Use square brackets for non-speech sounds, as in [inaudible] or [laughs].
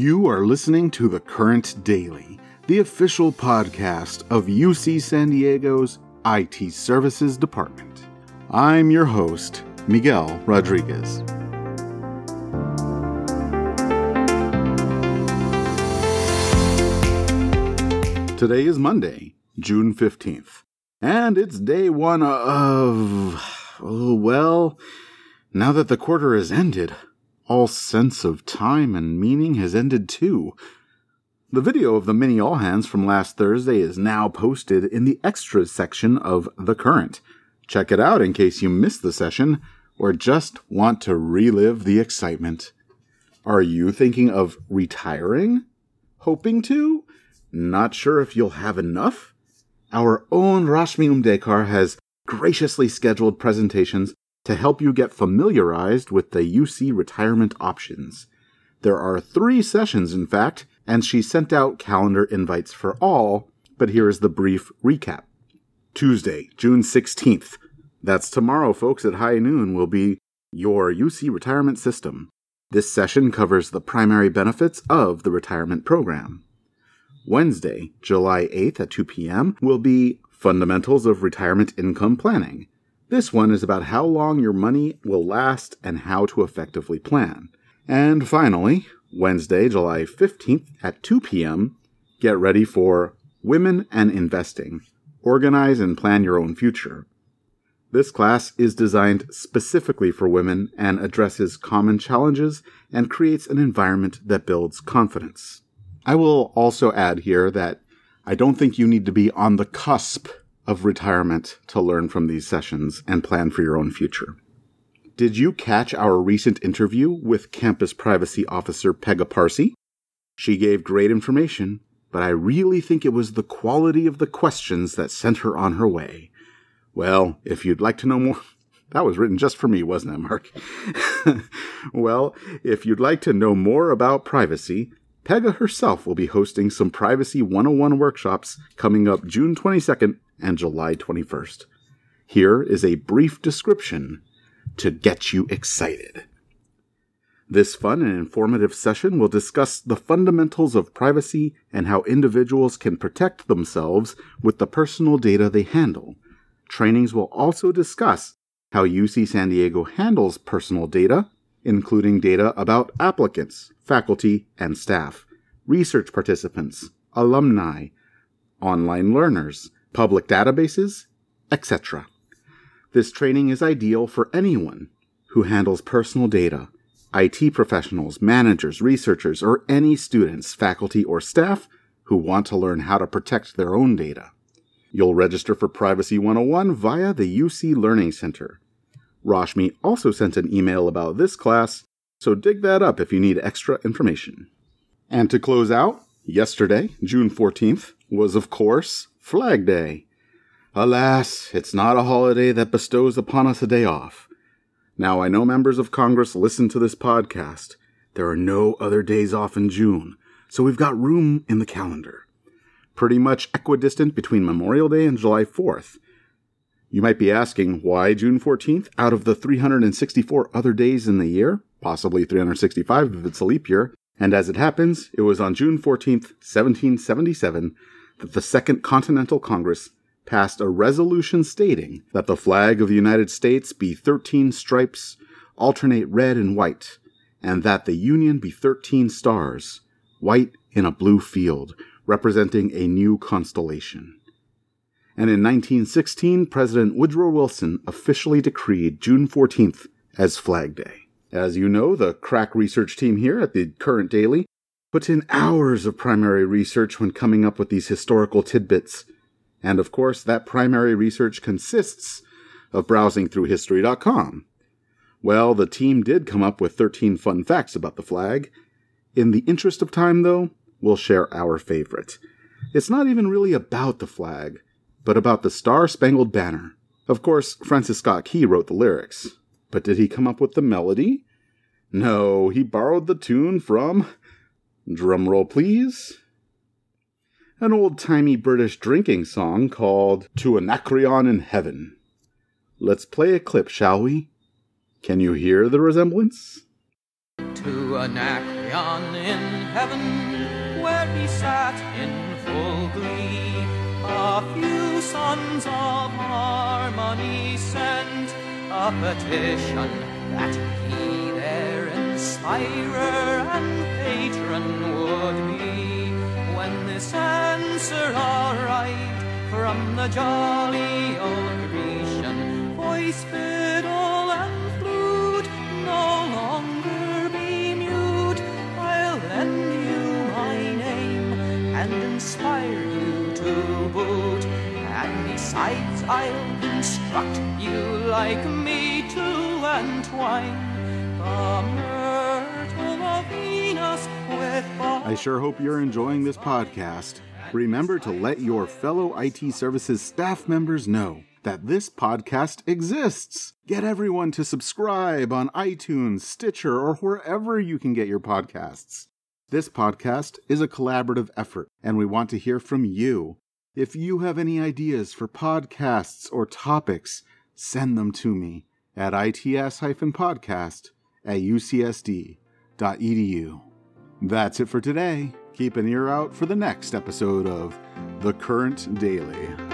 You are listening to The Current Daily, the official podcast of UC San Diego's IT Services Department. I'm your host, Miguel Rodriguez. Today is Monday, June 15th, and it's day one of. Oh, well, now that the quarter has ended, all sense of time and meaning has ended too. The video of the mini all hands from last Thursday is now posted in the extras section of The Current. Check it out in case you missed the session or just want to relive the excitement. Are you thinking of retiring? Hoping to? Not sure if you'll have enough? Our own Rashmi Umdekar has graciously scheduled presentations to help you get familiarized with the UC retirement options. There are three sessions, in fact, and she sent out calendar invites for all, but here is the brief recap. Tuesday, June 16th. That's tomorrow, folks, at high noon, will be your UC retirement system. This session covers the primary benefits of the retirement program. Wednesday, July 8th at 2 p.m., will be Fundamentals of Retirement Income Planning. This one is about how long your money will last and how to effectively plan. And finally, Wednesday, July 15th at 2 p.m., get ready for Women and Investing. Organize and plan your own future. This class is designed specifically for women and addresses common challenges and creates an environment that builds confidence. I will also add here that I don't think you need to be on the cusp of retirement to learn from these sessions and plan for your own future. Did you catch our recent interview with Campus Privacy Officer Pegah Parsi? She gave great information, but I really think it was the quality of the questions that sent her on her way. Well, if you'd like to know more, [laughs] that was written just for me, wasn't it, Mark? [laughs] well, if you'd like to know more about privacy, Pegah herself will be hosting some Privacy 101 workshops coming up June 22nd and July 21st. Here is a brief description to get you excited. This fun and informative session will discuss the fundamentals of privacy and how individuals can protect themselves with the personal data they handle. Trainings will also discuss how UC San Diego handles personal data, including data about applicants, faculty, and staff, research participants, alumni, online learners, public databases, etc. This training is ideal for anyone who handles personal data, IT professionals, managers, researchers, or any students, faculty, or staff who want to learn how to protect their own data. You'll register for Privacy 101 via the UC Learning Center. Rashmi also sent an email about this class, so dig that up if you need extra information. And to close out, yesterday, June 14th, was of course Flag Day. Alas, it's not a holiday that bestows upon us a day off. Now, I know members of Congress listen to this podcast. There are no other days off in June, so we've got room in the calendar. Pretty much equidistant between Memorial Day and July 4th. You might be asking, why June 14th out of the 364 other days in the year? Possibly 365 if it's a leap year. And as it happens, it was on June 14th, 1777, that the Second Continental Congress passed a resolution stating that the flag of the United States be 13 stripes, alternate red and white, and that the Union be 13 stars, white in a blue field, representing a new constellation. And in 1916, President Woodrow Wilson officially decreed June 14th as Flag Day. As you know, the crack research team here at the Current Daily puts in hours of primary research when coming up with these historical tidbits. And of course, that primary research consists of browsing through history.com. Well, the team did come up with 13 fun facts about the flag. In the interest of time, though, we'll share our favorite. It's not even really about the flag, but about the Star Spangled Banner. Of course, Francis Scott Key wrote the lyrics, but did he come up with the melody? No, he borrowed the tune from Drumroll, please. An old timey British drinking song called To Anacreon in Heaven. Let's play a clip, shall we? Can you hear the resemblance? To Anacreon in heaven, where he sat in full glee, a few sons of harmony sent a petition that he their inspirer and from the jolly old Grecian, voice, fiddle, and flute no longer be mute. I'll lend you my name and inspire you to boot. And besides, I'll instruct you like me to entwine the myrtle of Venus with I sure hope you're enjoying this podcast. Remember to let your fellow IT services staff members know that this podcast exists. Get everyone to subscribe on iTunes, Stitcher, or wherever you can get your podcasts. This podcast is a collaborative effort, and we want to hear from you. If you have any ideas for podcasts or topics, send them to me at its-podcast at ucsd.edu. That's it for today. Keep an ear out for the next episode of The Current Daily.